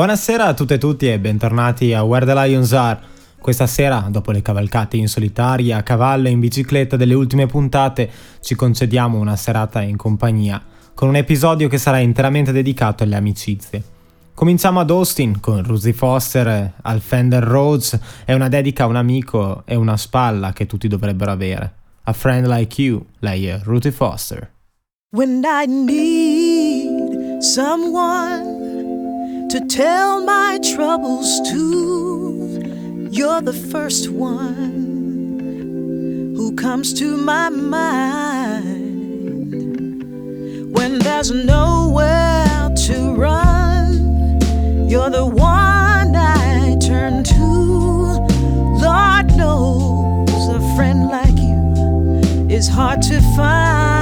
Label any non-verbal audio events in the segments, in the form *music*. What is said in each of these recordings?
Buonasera a tutte e tutti e bentornati a Where the Lions Are. Questa sera, dopo le cavalcate in solitaria, a cavallo e in bicicletta delle ultime puntate, ci concediamo una serata in compagnia, con un episodio che sarà interamente dedicato alle amicizie. Cominciamo ad Austin con Ruthie Foster al Fender Rhodes e una dedica a un amico e una spalla che tutti dovrebbero avere. A friend like you, lei è Ruthie Foster. When I need someone to tell my troubles to, you're the first one who comes to my mind. When there's nowhere to run, you're the one I turn to. Lord knows a friend like you is hard to find.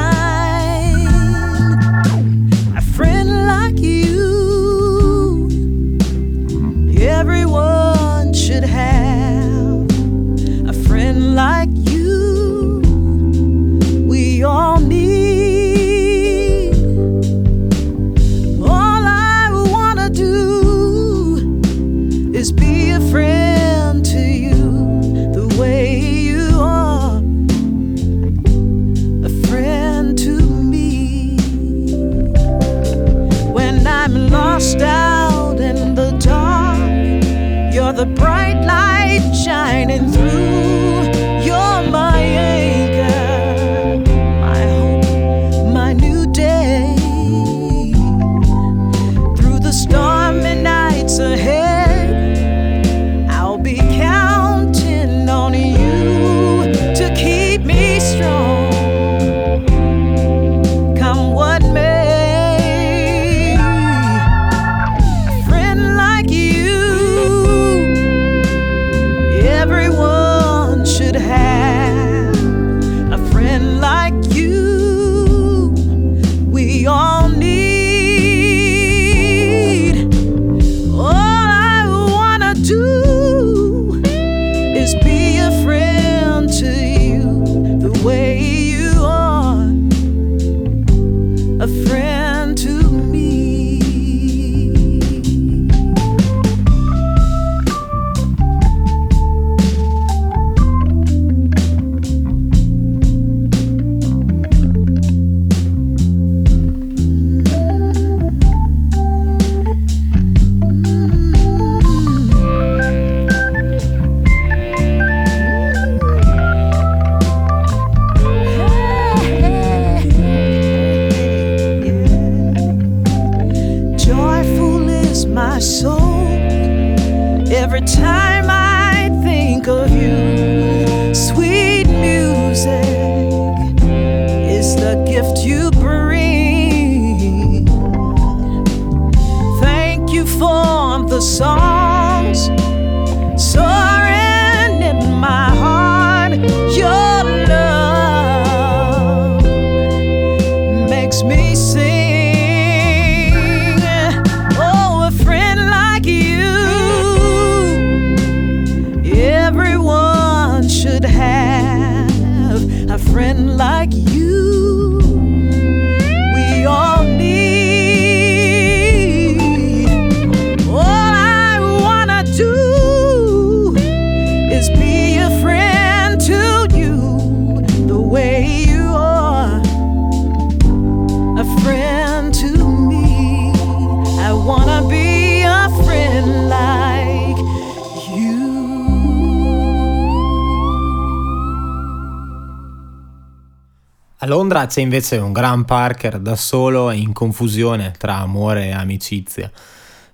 C'è invece un Graham Parker da solo e in confusione tra amore e amicizia.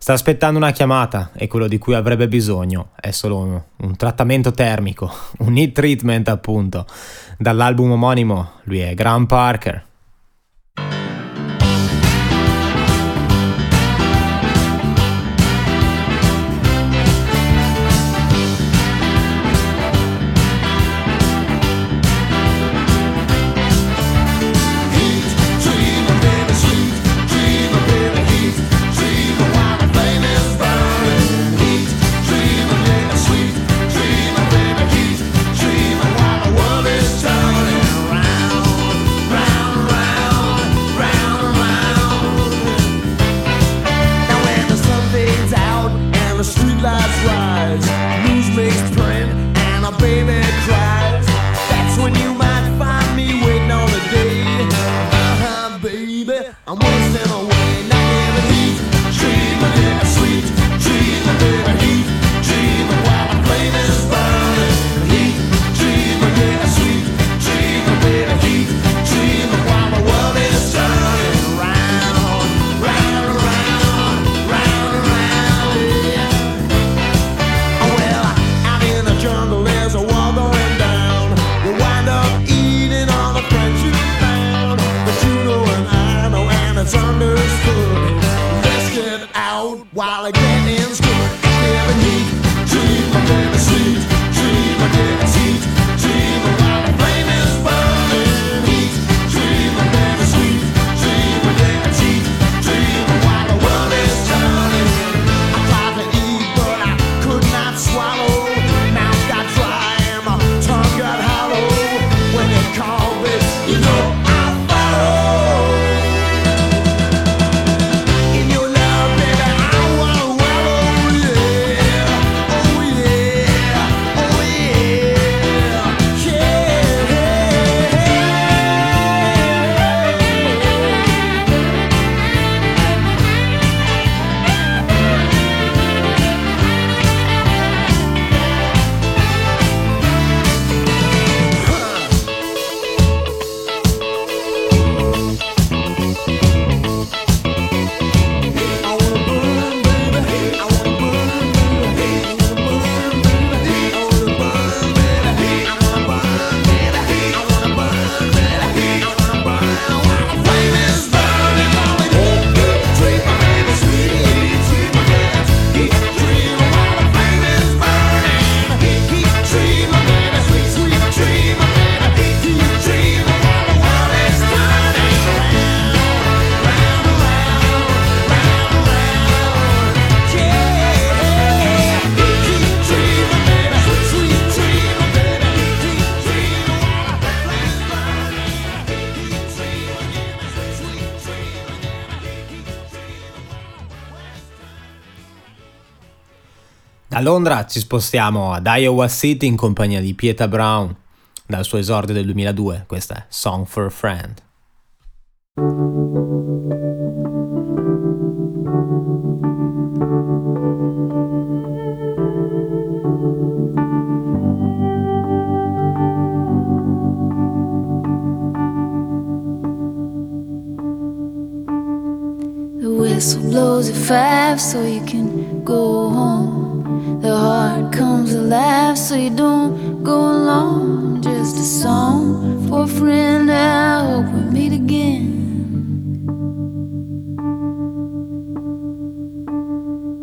Sta aspettando una chiamata e quello di cui avrebbe bisogno è solo un, un trattamento termico, *laughs* un heat treatment appunto. Dall'album omonimo lui è Graham Parker. Da Londra ci spostiamo ad Iowa City in compagnia di Pieta Brown dal suo esordio del 2002, questa è Song for a Friend. The whistle blows at five so you can go home. The heart comes alive so you don't go alone. Just a song for a friend. I hope we meet again.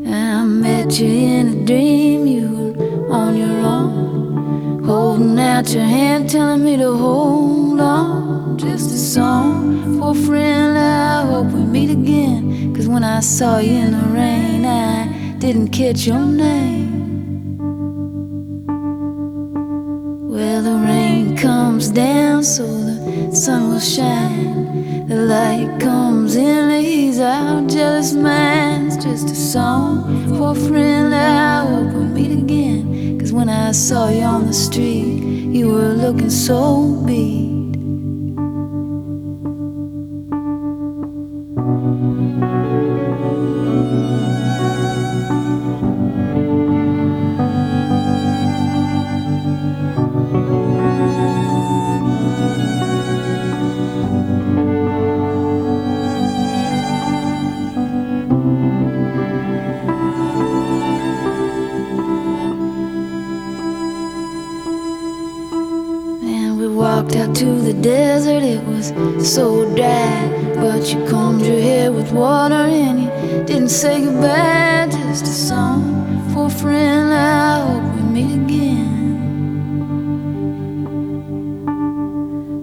I met you in a dream, you were on your own. Holding out your hand, telling me to hold on. Just a song for a friend. I hope we meet again. Cause when I saw you in the rain, I didn't catch your name. Well, the rain comes down so the sun will shine. The light comes in, ease out jealous minds. Just a song for a friend. I hope we meet again. Cause when I saw you on the street, you were looking so beat. Say goodbye. Just a song for a friend, I hope we meet again.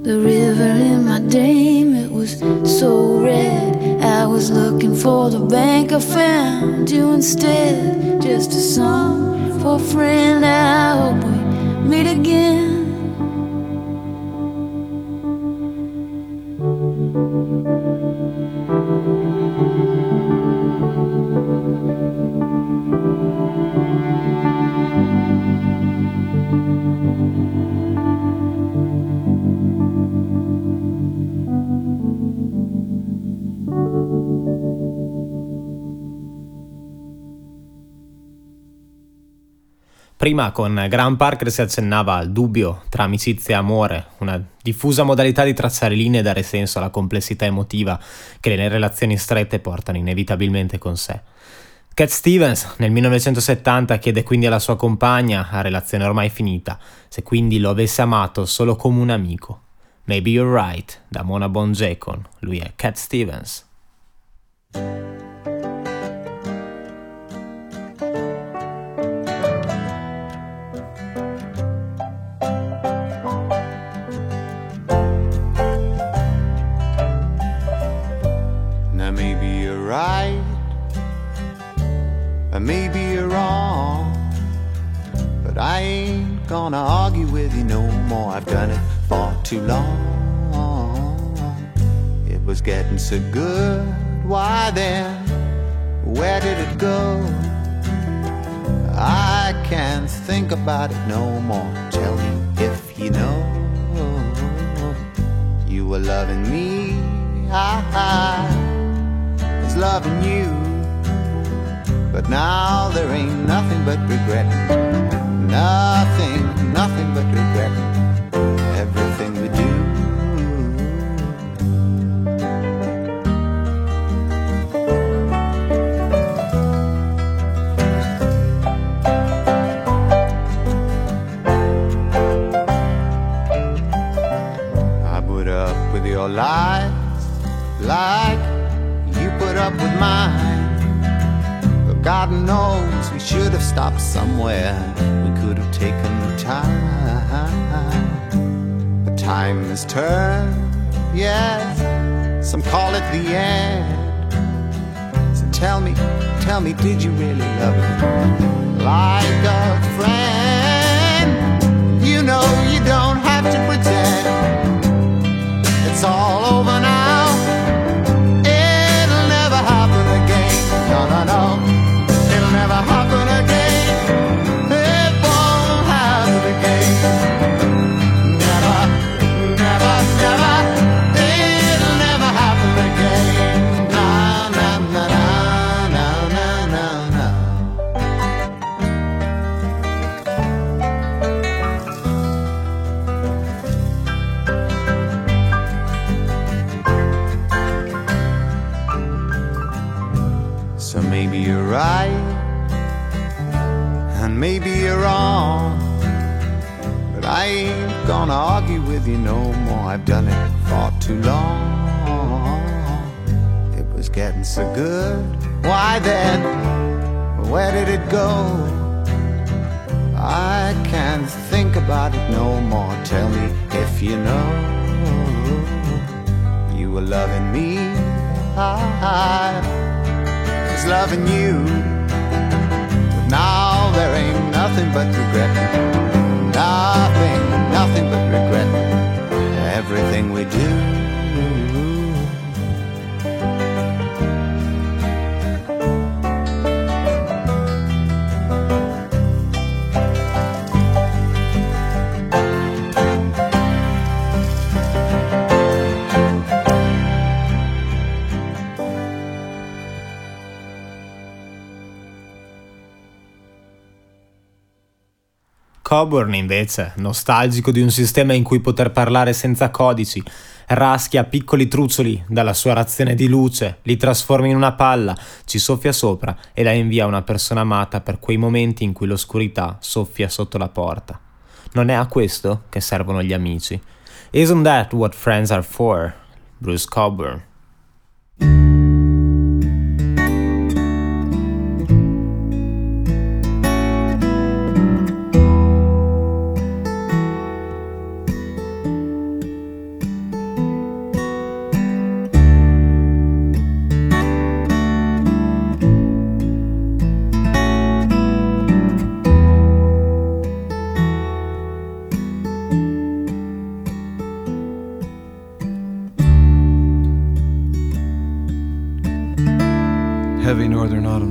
The river in my dream, it was so red. I was looking for the bank, I found you instead. Just a song for a friend, Prima con Graham Parker si accennava al dubbio tra amicizia e amore, una diffusa modalità di tracciare linee e dare senso alla complessità emotiva che le relazioni strette portano inevitabilmente con sé. Cat Stevens nel 1970 chiede quindi alla sua compagna, a relazione ormai finita, se quindi lo avesse amato solo come un amico. Maybe You're Right, da Mona Bonjekon, lui è Cat Stevens. And maybe you're wrong. But I ain't gonna argue with you no more. I've done it for too long. It was getting so good. Why then? Where did it go? I can't think about it no more. Tell me if you know you were loving me. I was loving you. But now there ain't nothing but regret. Nothing, nothing but regret. Everything we do. I put up with your lies with mine. But God knows we should have stopped somewhere. We could have taken the time. But time has turned, yes. Some call it the end. So tell me, tell me, did you really love me? Like a friend. You know you don't have to pretend. No more. I've done it for too long. It was getting so good. Why then? Where did it go? I can't think about it no more. Tell me if you know. You were loving me. I was loving you. But now there ain't nothing but regret. Nothing, nothing but regret. Everything we do. Coburn, invece, nostalgico di un sistema in cui poter parlare senza codici, raschia piccoli truzzoli dalla sua razione di luce, li trasforma in una palla, ci soffia sopra e la invia a una persona amata per quei momenti in cui l'oscurità soffia sotto la porta. Non è a questo che servono gli amici. Isn't that what friends are for? Bruce Coburn.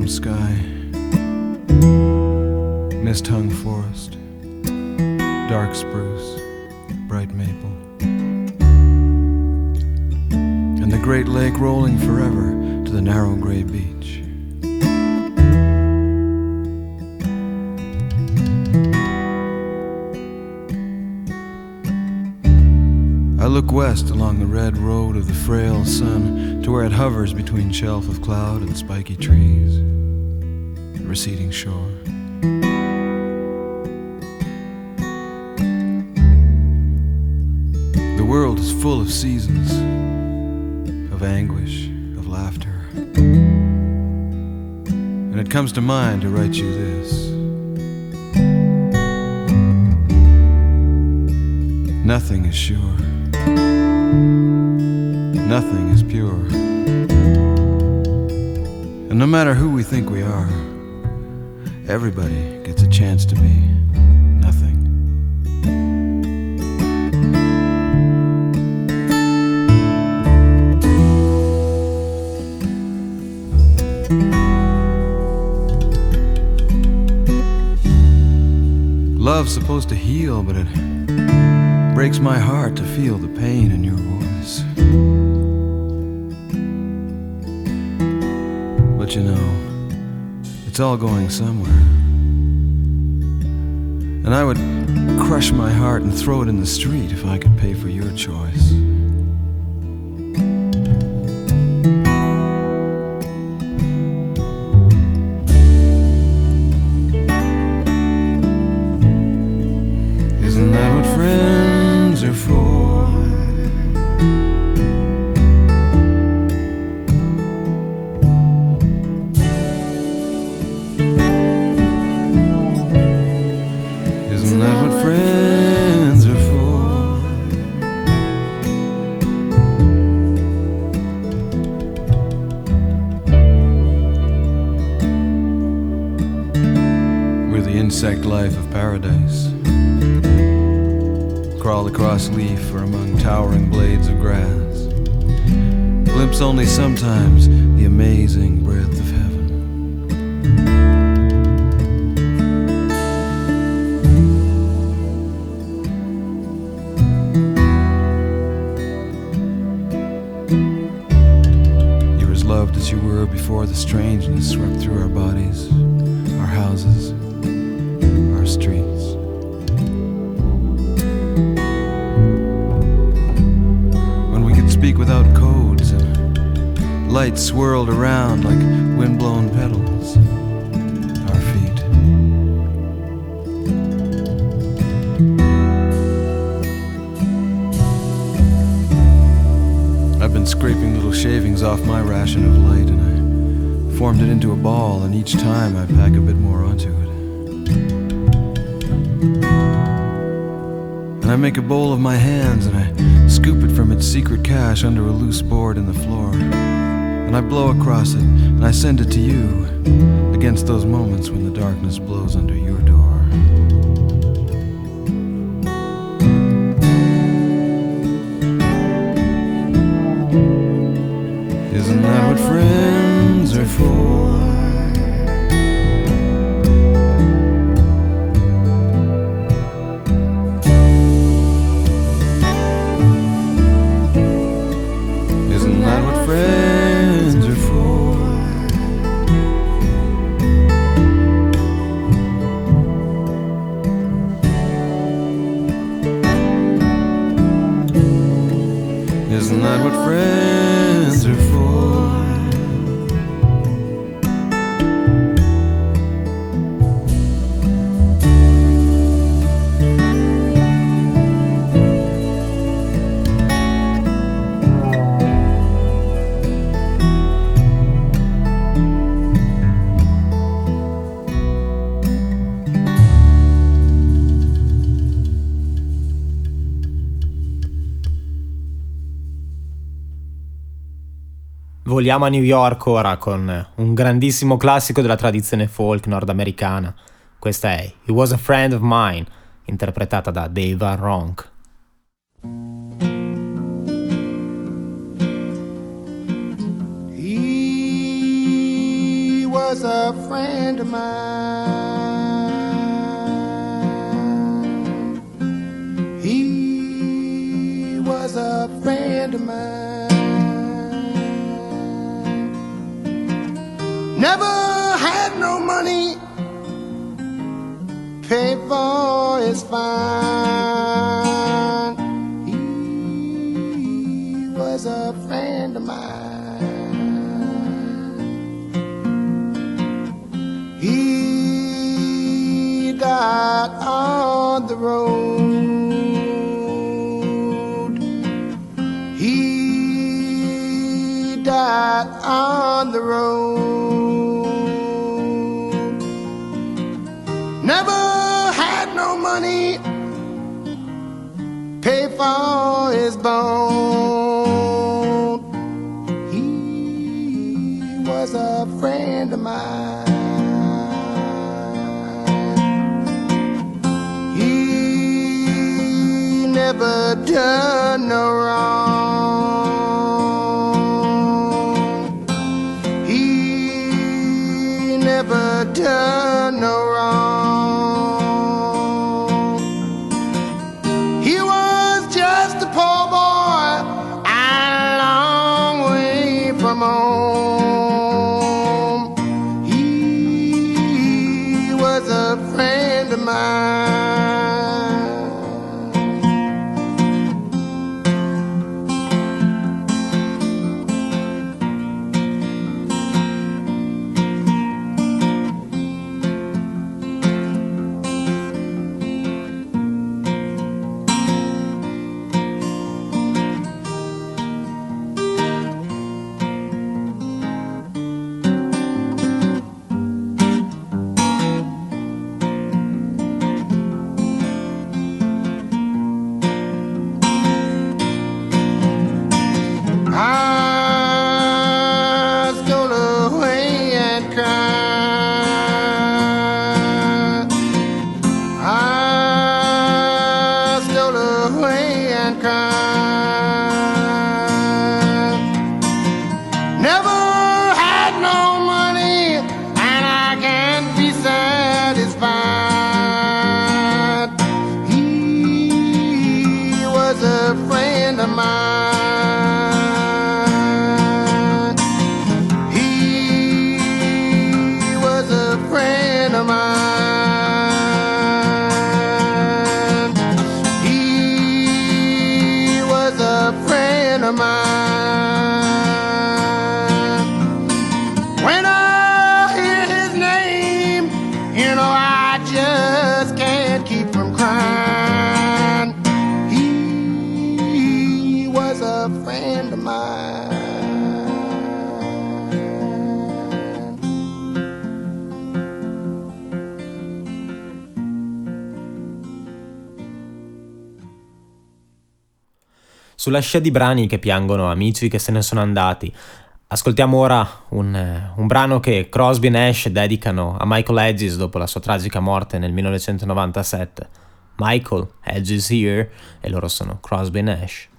Autumn sky, mist hung forest, dark spruce, bright maple, and the great lake rolling forever to the narrow gray beach. I look west along the red road of the frail sun to where it hovers between shelf of cloud and spiky trees, receding shore. The world is full of seasons, of anguish, of laughter. And it comes to mind to write you this. Nothing is sure. Nothing is pure. And no matter who we think we are, Everybody gets a chance to be nothing. Love's supposed to heal, but it breaks my heart to feel the pain in your it's all going somewhere. And I would crush my heart and throw it in the street if I could pay for your choice. Send it to you against those moments when the darkness blows under your Voliamo a New York ora con un grandissimo classico della tradizione folk nordamericana. Questa è He Was a Friend of Mine, interpretata da Dave Ronk. He was a friend of mine. He was a friend of mine. Never had no money, pay for his fine. He was a friend of mine. He died on the road. He died on the road. Away Sulla scia di brani che piangono amici che se ne sono andati, ascoltiamo ora un, eh, un brano che Crosby e Nash dedicano a Michael Hedges dopo la sua tragica morte nel 1997. Michael, Hedges Here, e loro sono Crosby e Nash.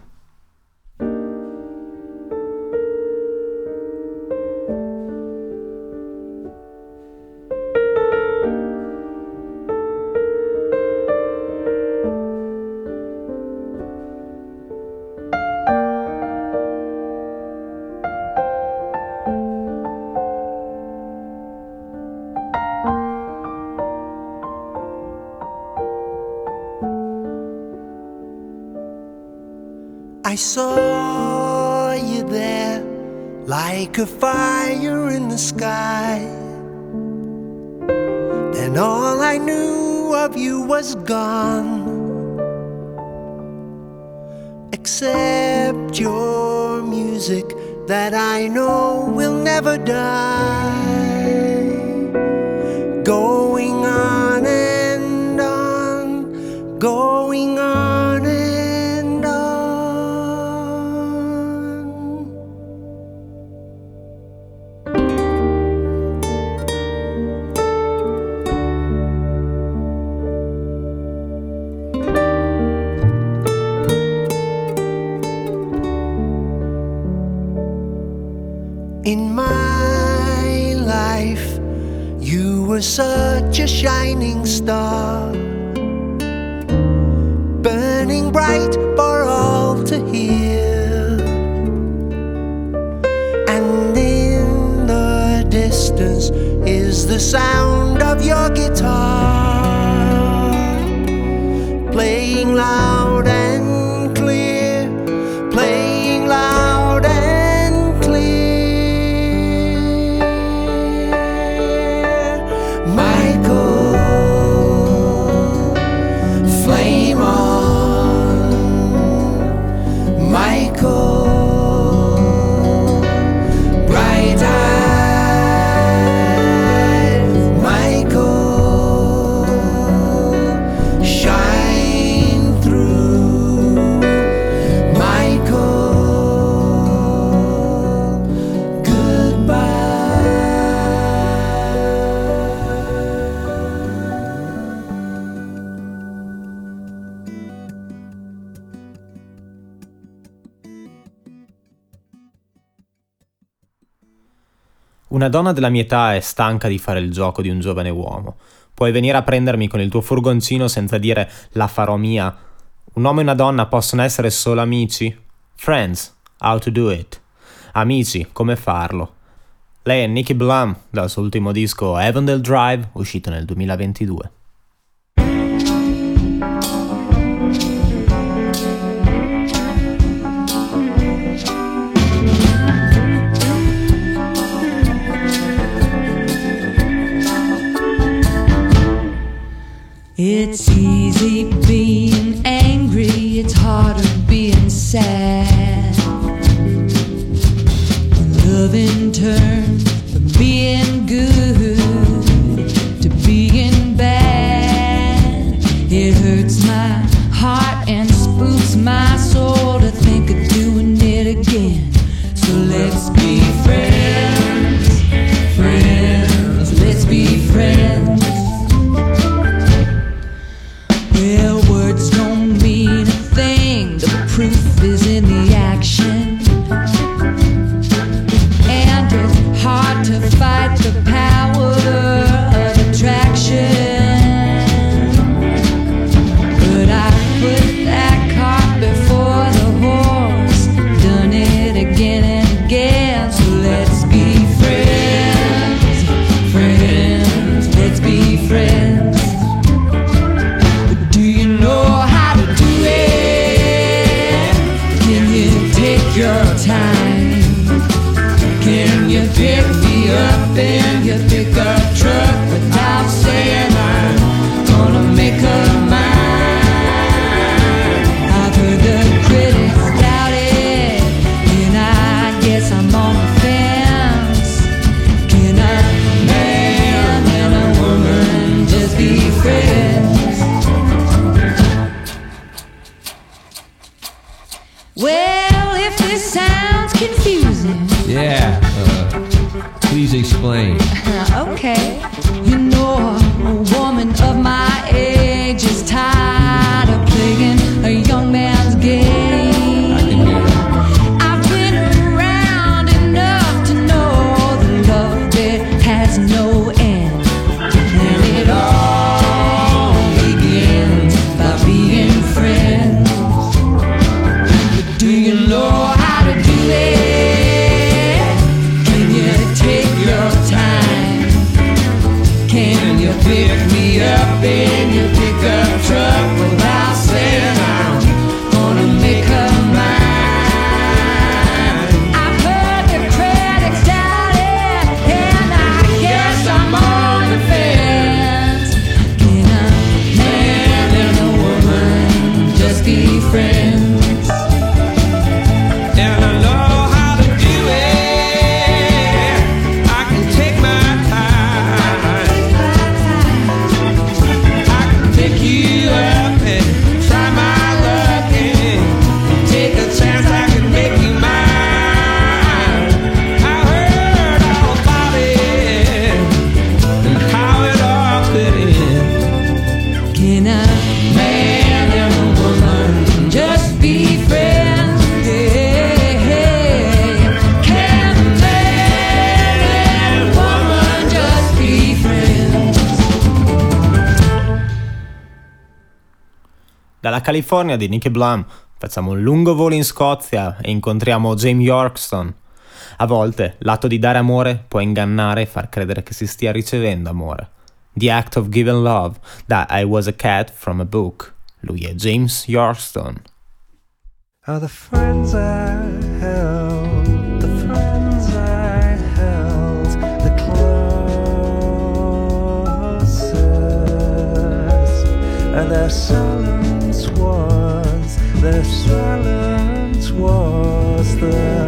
Sky. Then all I knew of you was gone. Except your music that I know will never die. Going on and on, going on were such a shining star, burning bright for all to hear. And in the distance is the sound of your guitar, Una donna della mia età è stanca di fare il gioco di un giovane uomo. Puoi venire a prendermi con il tuo furgoncino senza dire la farò mia. Un uomo e una donna possono essere solo amici. Friends, how to do it. Amici, come farlo. Lei è Nicky Blum, dal suo ultimo disco Avondale Drive, uscito nel 2022. It's easy being angry, it's harder being sad. Love in turn for being good. Dalla California di Nicky Blum facciamo un lungo volo in Scozia e incontriamo Jamie Yorkston. A volte l'atto di dare amore può ingannare e far credere che si stia ricevendo amore. The Act of Giving Love da I Was a Cat from a Book. Lui è James Yorkston. Are the friends I held, the friends I held, the closest, and they're so silence was there.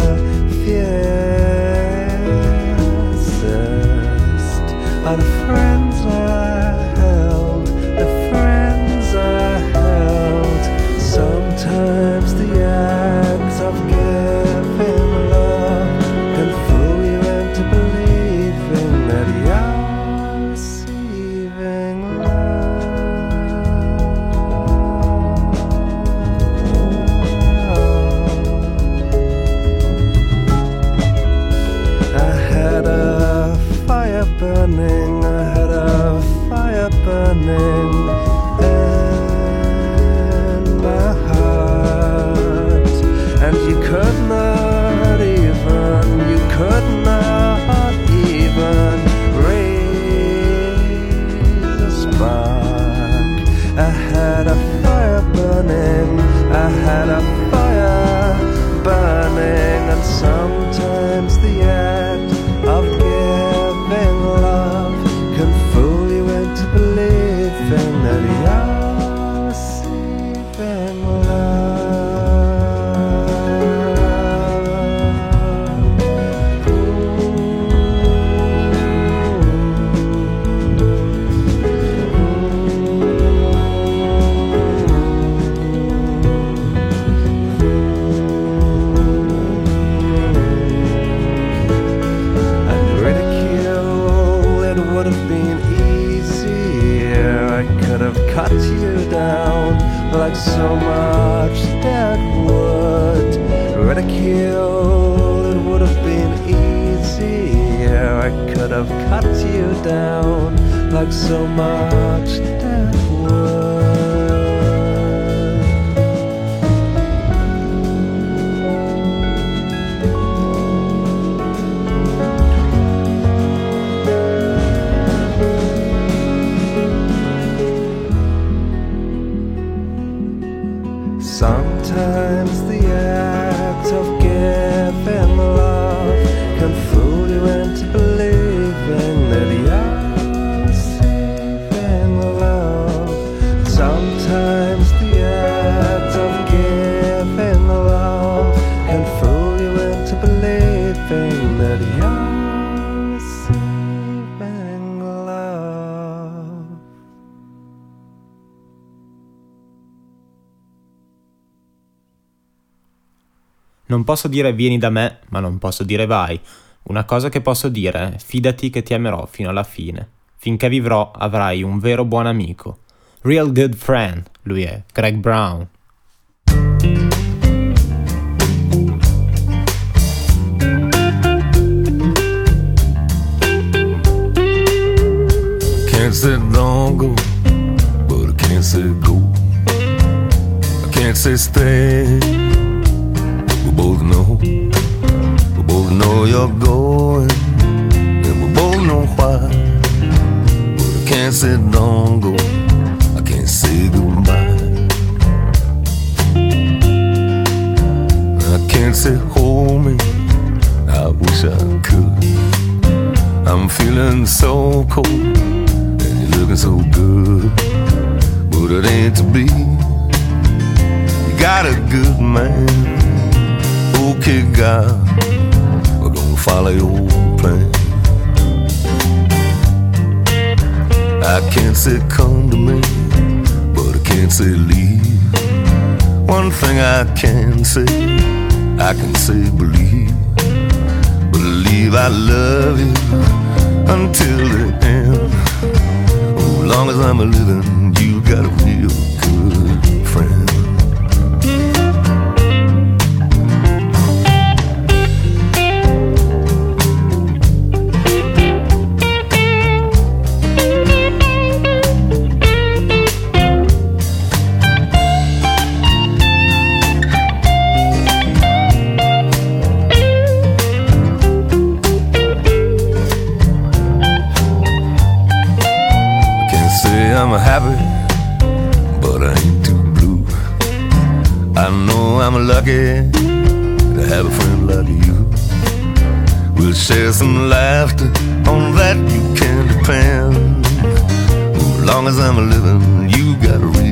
Safe posso dire vieni da me, ma non posso dire vai. Una cosa che posso dire è fidati che ti amerò fino alla fine. Finché vivrò avrai un vero buon amico. Real good friend, lui è Greg Brown. Can't say don't go, but I can't say go. I can't say stay. Both know, we both know you're going, and we both know why. But I can't say don't go, I can't say goodbye. I can't say hold me, I wish I could. I'm feeling so cold and you're looking so good, but it ain't to be. You got a good man, okay, God. We're gonna follow your plan. I can't say come to me, but I can't say leave. One thing I can say, I can say believe. Believe I love you until the end. Oh, long as I'm a living, you got a real lucky to have a friend like you. We'll share some laughter, on that you can depend. As long as I'm living, you got a real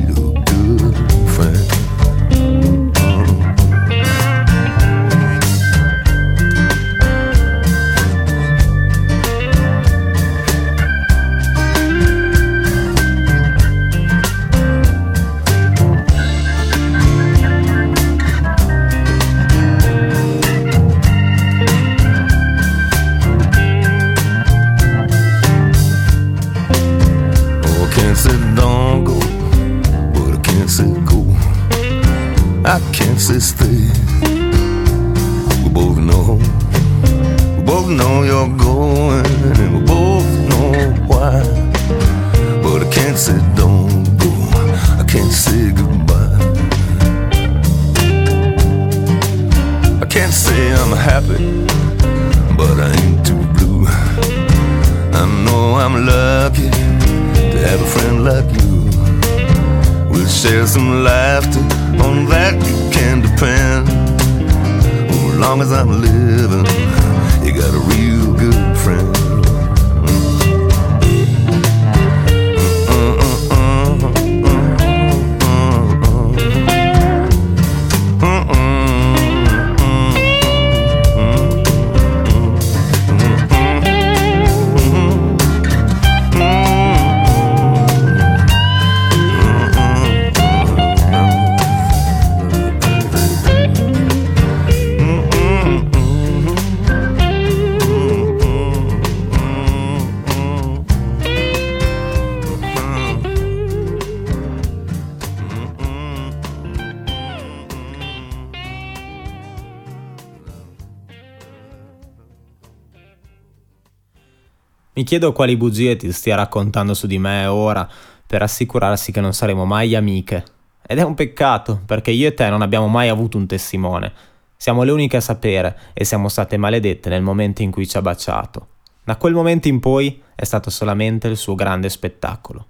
chiedo quali bugie ti stia raccontando su di me ora per assicurarsi che non saremo mai amiche. Ed è un peccato, perché io e te non abbiamo mai avuto un testimone. Siamo le uniche a sapere e siamo state maledette nel momento in cui ci ha baciato. Da quel momento in poi è stato solamente il suo grande spettacolo.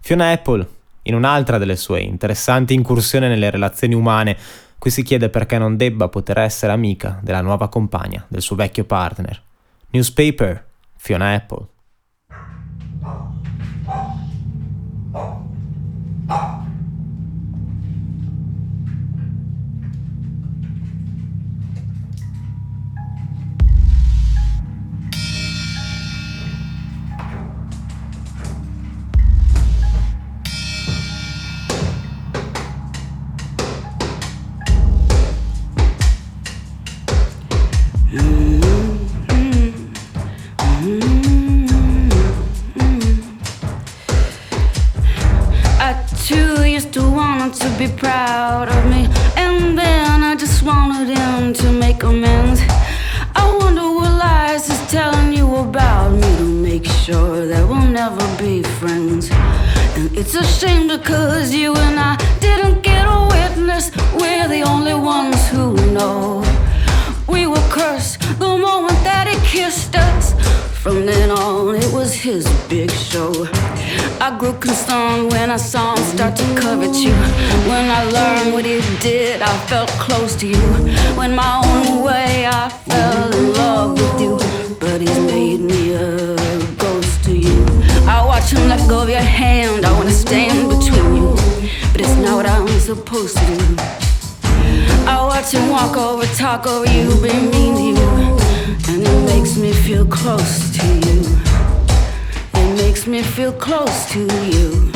Fiona Apple, in un'altra delle sue interessanti incursioni nelle relazioni umane, qui si chiede perché non debba poter essere amica della nuova compagna, del suo vecchio partner. Newspaper, Fiona Apple. It's a shame because you and I didn't get a witness. We're the only ones who know. We were cursed the moment that he kissed us. From then on, it was his big show. I grew concerned when I saw him start to covet you. When I learned what he did, I felt close to you. When my own way, I fell in love with you. But he's made me a. I watch him let go of your hand. I wanna stand between you. But it's not what I'm supposed to do. I watch him walk over, talk over you, be mean to you. And it makes me feel close to you. It makes me feel close to you.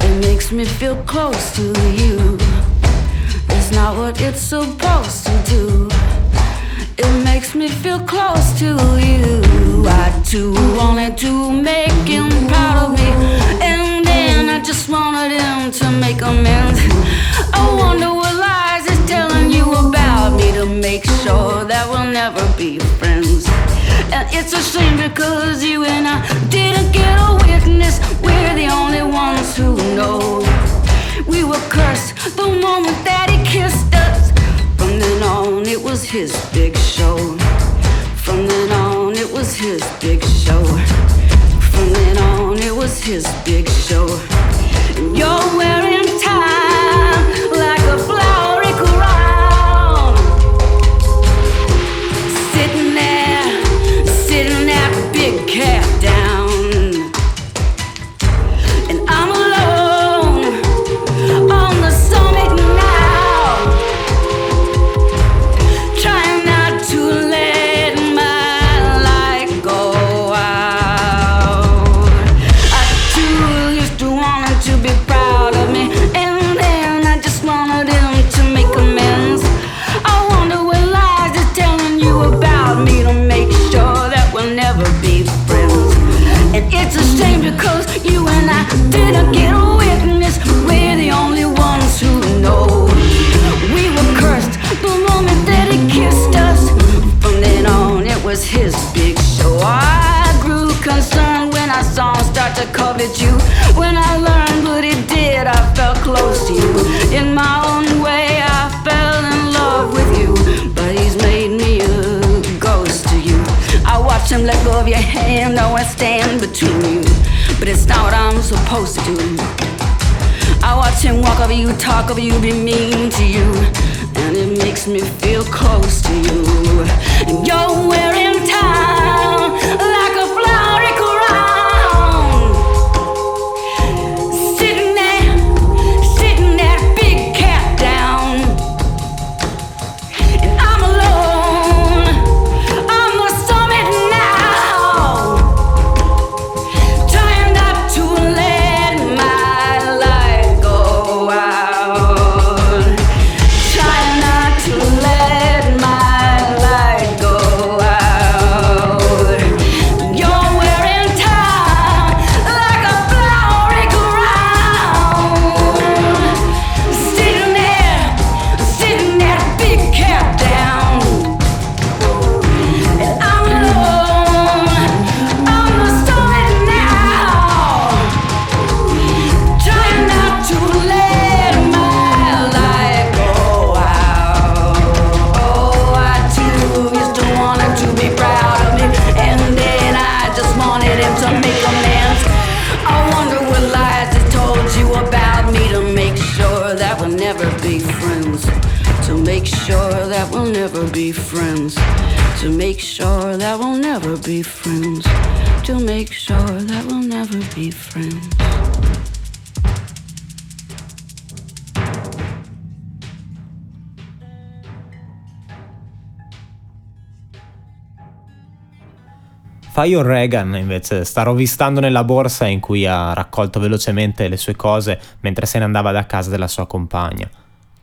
It makes me feel close to you. It's not what it's supposed to do. It makes me feel close to you. I too wanted to make him proud of me. And then I just wanted him to make amends. I wonder what lies he's telling you about me to make sure that we'll never be friends. And it's a shame because you and I didn't get a witness. We're the only ones who know. We were cursed the moment that he kissed us. From then on, it was his big show. From then on, it was his big show. From then on, it was his big show. You're wearing time to you. When I learned what he did, I felt close to you. In my own way, I fell in love with you. But he's made me a ghost to you. I watched him let go of your hand, I want stand between you. But it's not what I'm supposed to do. I watch him walk over you, talk over you, be mean to you. And it makes me feel close to you. And you're wearing time To make sure that we'll never be friends. To make sure that we'll never be friends. Fire Reagan invece sta rovistando nella borsa in cui ha raccolto velocemente le sue cose mentre se ne andava da casa della sua compagna.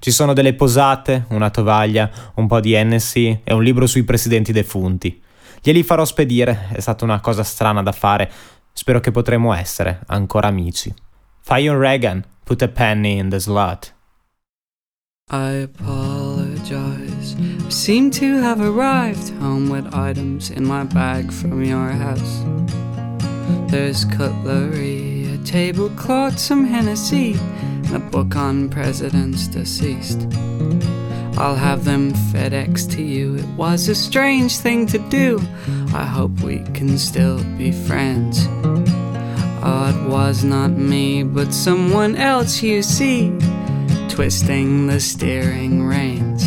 Ci sono delle posate, una tovaglia, un po' di Hennessy e un libro sui presidenti defunti. Glieli farò spedire, è stata una cosa strana da fare, spero che potremo essere ancora amici. Fire Reagan, put a penny in the slot. I apologize. I seem to have arrived home with items in my bag from your house. There's cutlery, a tablecloth, some Hennessy, a book on presidents deceased. I'll have them FedEx to you. It was a strange thing to do. I hope we can still be friends. Oh, it was not me, but someone else, you see twisting the steering reins.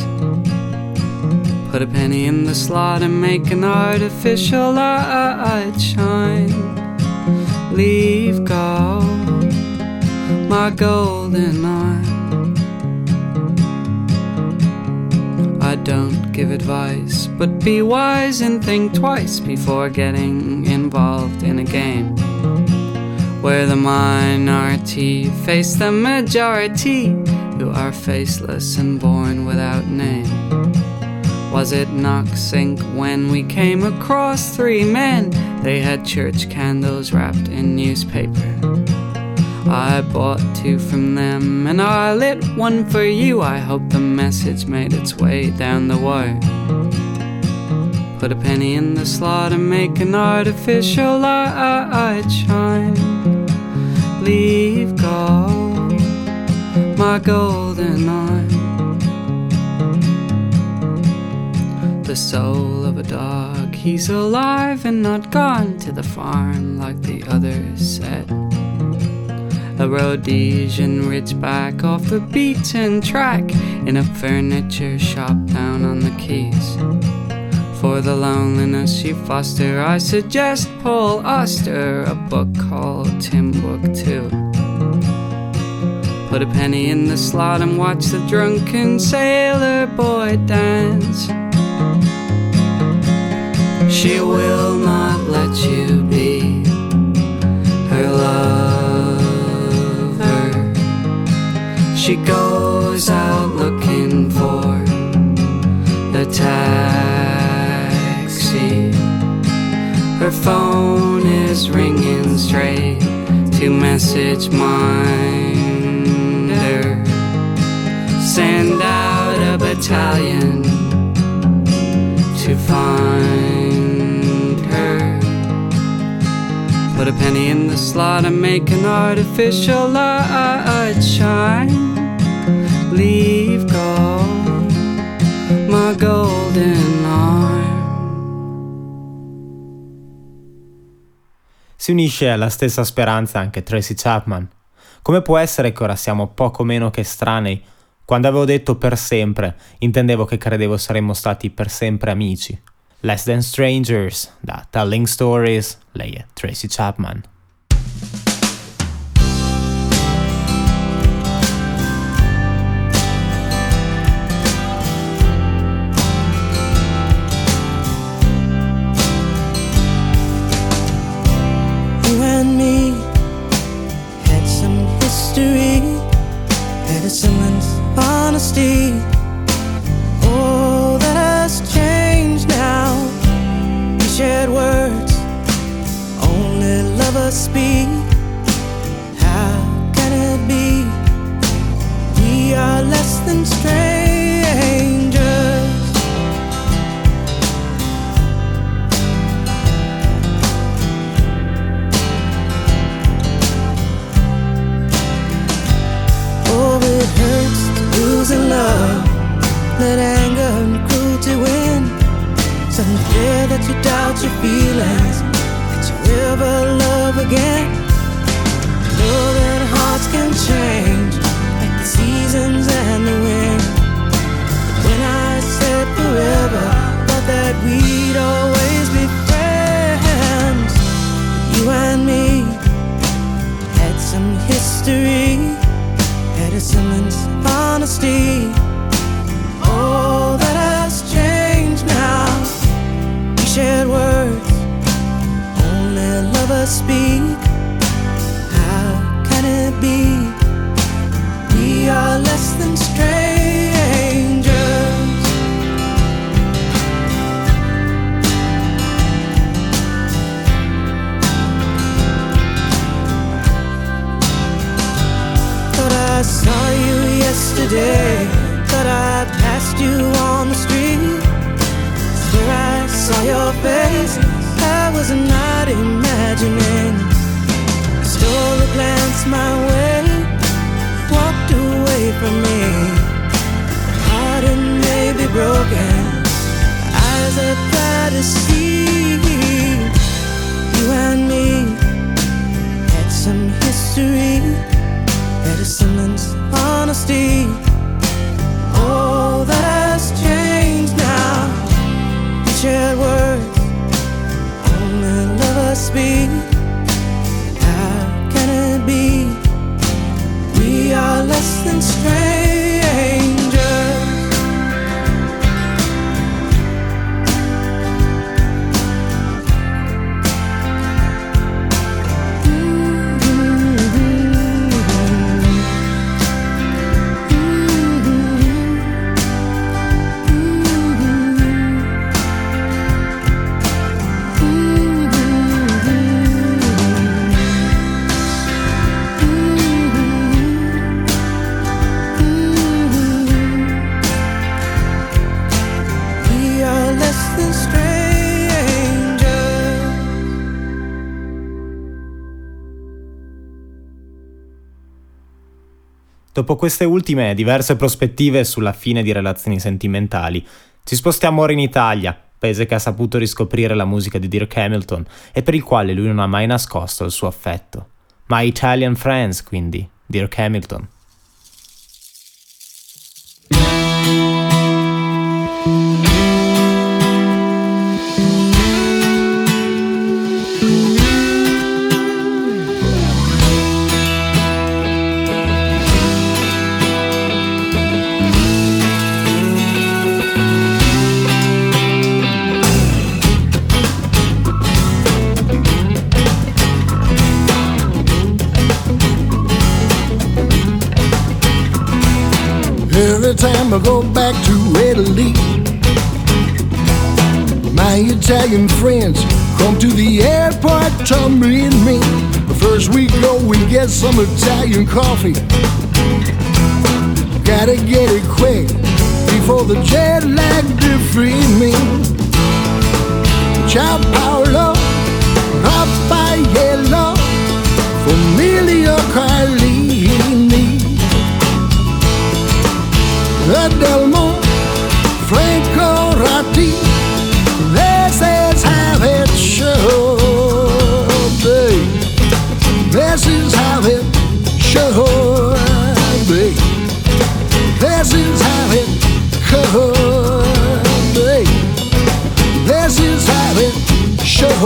Put a penny in the slot and make an artificial light shine. Leave go my golden eye. I don't give advice, but be wise and think twice before getting involved in a game where the minority face the majority who are faceless and born without name. Was it Knocksink when we came across three men? They had church candles wrapped in newspaper. I bought two from them and I lit one for you. I hope the message made its way down the wire. Put a penny in the slot and make an artificial light shine. Leave go my golden eye. The soul of a dog, he's alive and not gone to the farm like the others said. A Rhodesian ridgeback off the beaten track in a furniture shop down on the Keys. For the loneliness you foster, I suggest Paul Auster, a book called Timbuktu. Put a penny in the slot and watch the drunken sailor boy dance. She will not let you be her lover. She goes out looking for the taxi. Her phone is ringing straight to message minder. Send out a battalion to find her. Put a penny in the slot and make an artificial light shine. Leave go my golden arm. Si unisce alla stessa speranza anche Tracy Chapman. Come può essere che ora siamo poco meno che estranei? Quando avevo detto per sempre, intendevo che credevo saremmo stati per sempre amici. Less Than Strangers, da Telling Stories, lei è Tracy Chapman. Honesty. Dopo queste ultime diverse prospettive sulla fine di relazioni sentimentali, ci spostiamo ora in Italia, paese che ha saputo riscoprire la musica di Dirk Hamilton e per il quale lui non ha mai nascosto il suo affetto. My Italian Friends, quindi, Dirk Hamilton. Time I go back to Italy, my Italian friends come to the airport to meet me. First we go and get some Italian coffee. Gotta get it quick before the jet lag defeat me. Ciao Paolo, Raffaello, Familia. Franco Ratti, this is how it should be. This is how it should be. This is how it be. This is how it should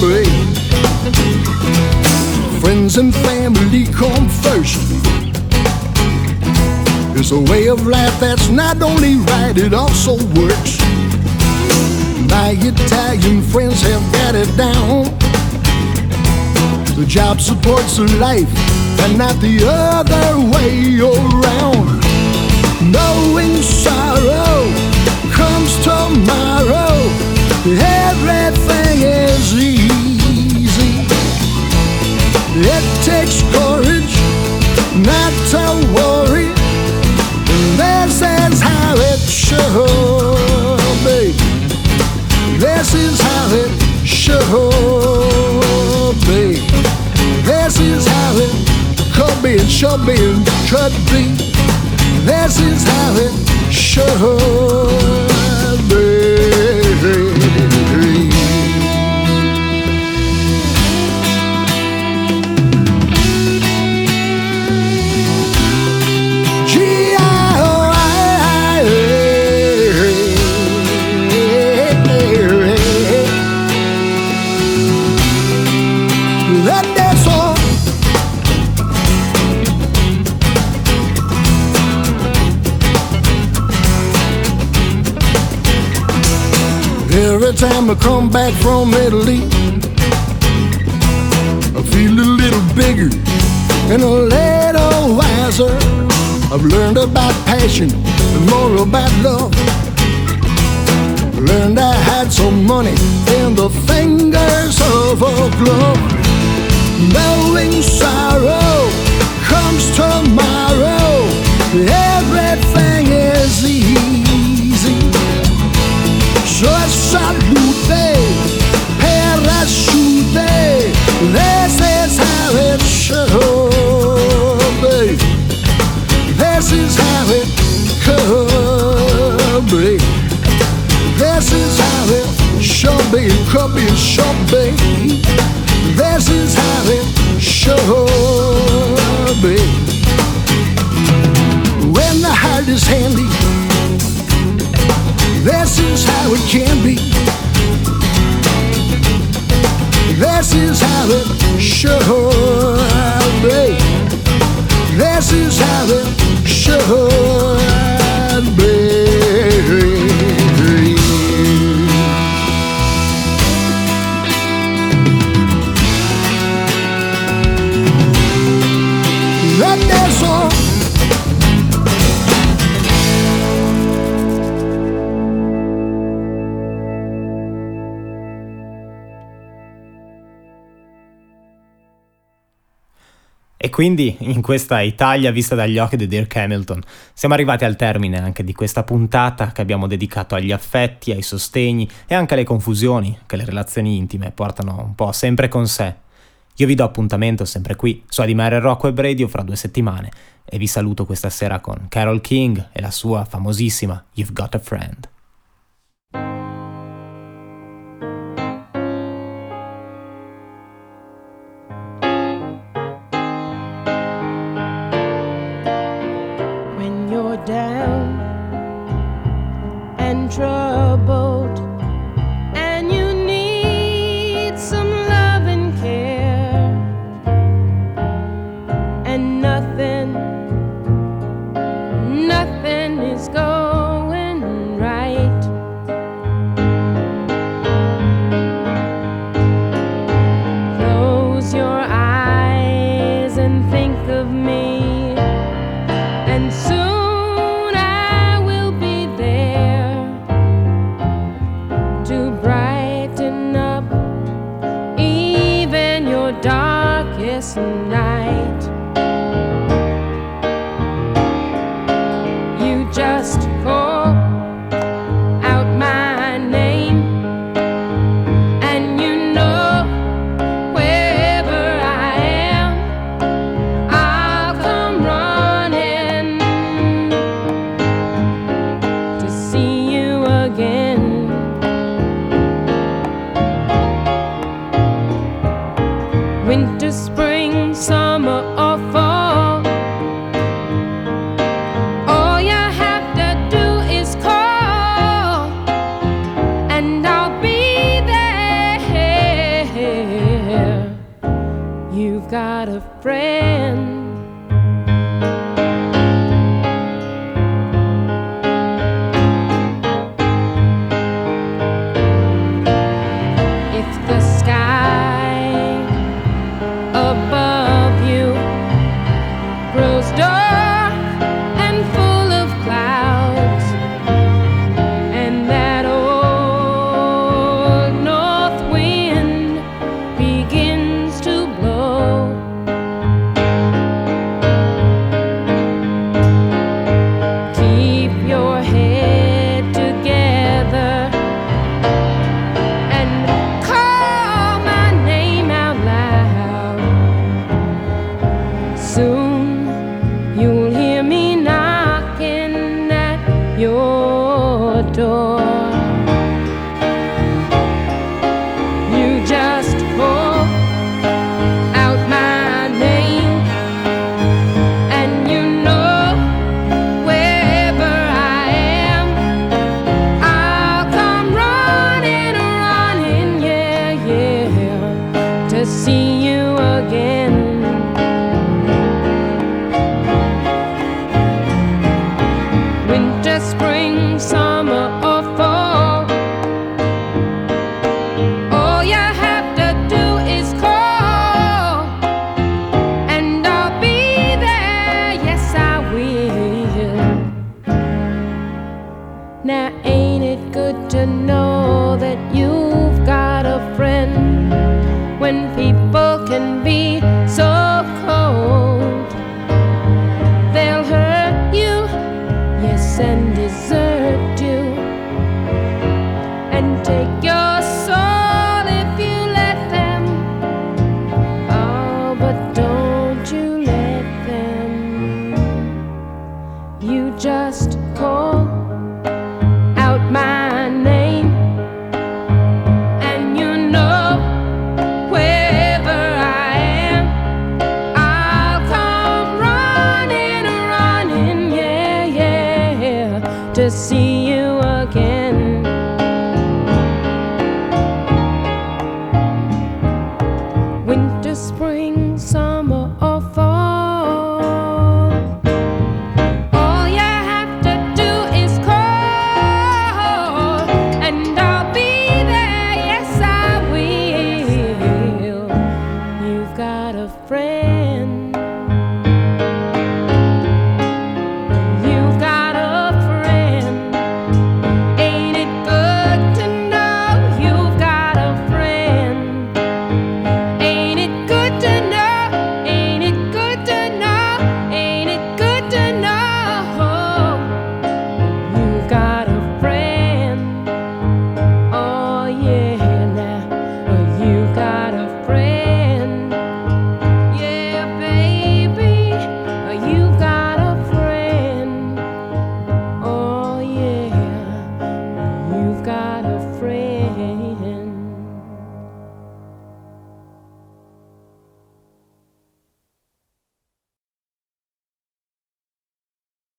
be. Friends and family come first. It's a way of life that's not only right, it also works. My Italian friends have got it down. The job supports the life and not the other way around. Knowing sorrow comes tomorrow, everything is easy. It takes courage not to worry. Should be. This is how it should be. This is how it could be, it should be, it should be. This is how it should be. I come back from Italy, I feel a little bigger and a little wiser. I've learned about passion and more about love. Learned I had some money in the fingers of a glove. Knowing sorrow comes tomorrow, everything is easy. This is how it should be. This is how it could be. This is how it should be, could be, should be. This is how it should be. When the heart is handy, this is how it can be. This is how it should be. This is how it should E quindi, in questa Italia vista dagli occhi di Dirk Hamilton, siamo arrivati al termine anche di questa puntata che abbiamo dedicato agli affetti, ai sostegni e anche alle confusioni che le relazioni intime portano un po' sempre con sé. Io vi do appuntamento sempre qui su Adimare Rocco e Radio fra due settimane e vi saluto questa sera con Carol King e la sua famosissima You've Got a Friend.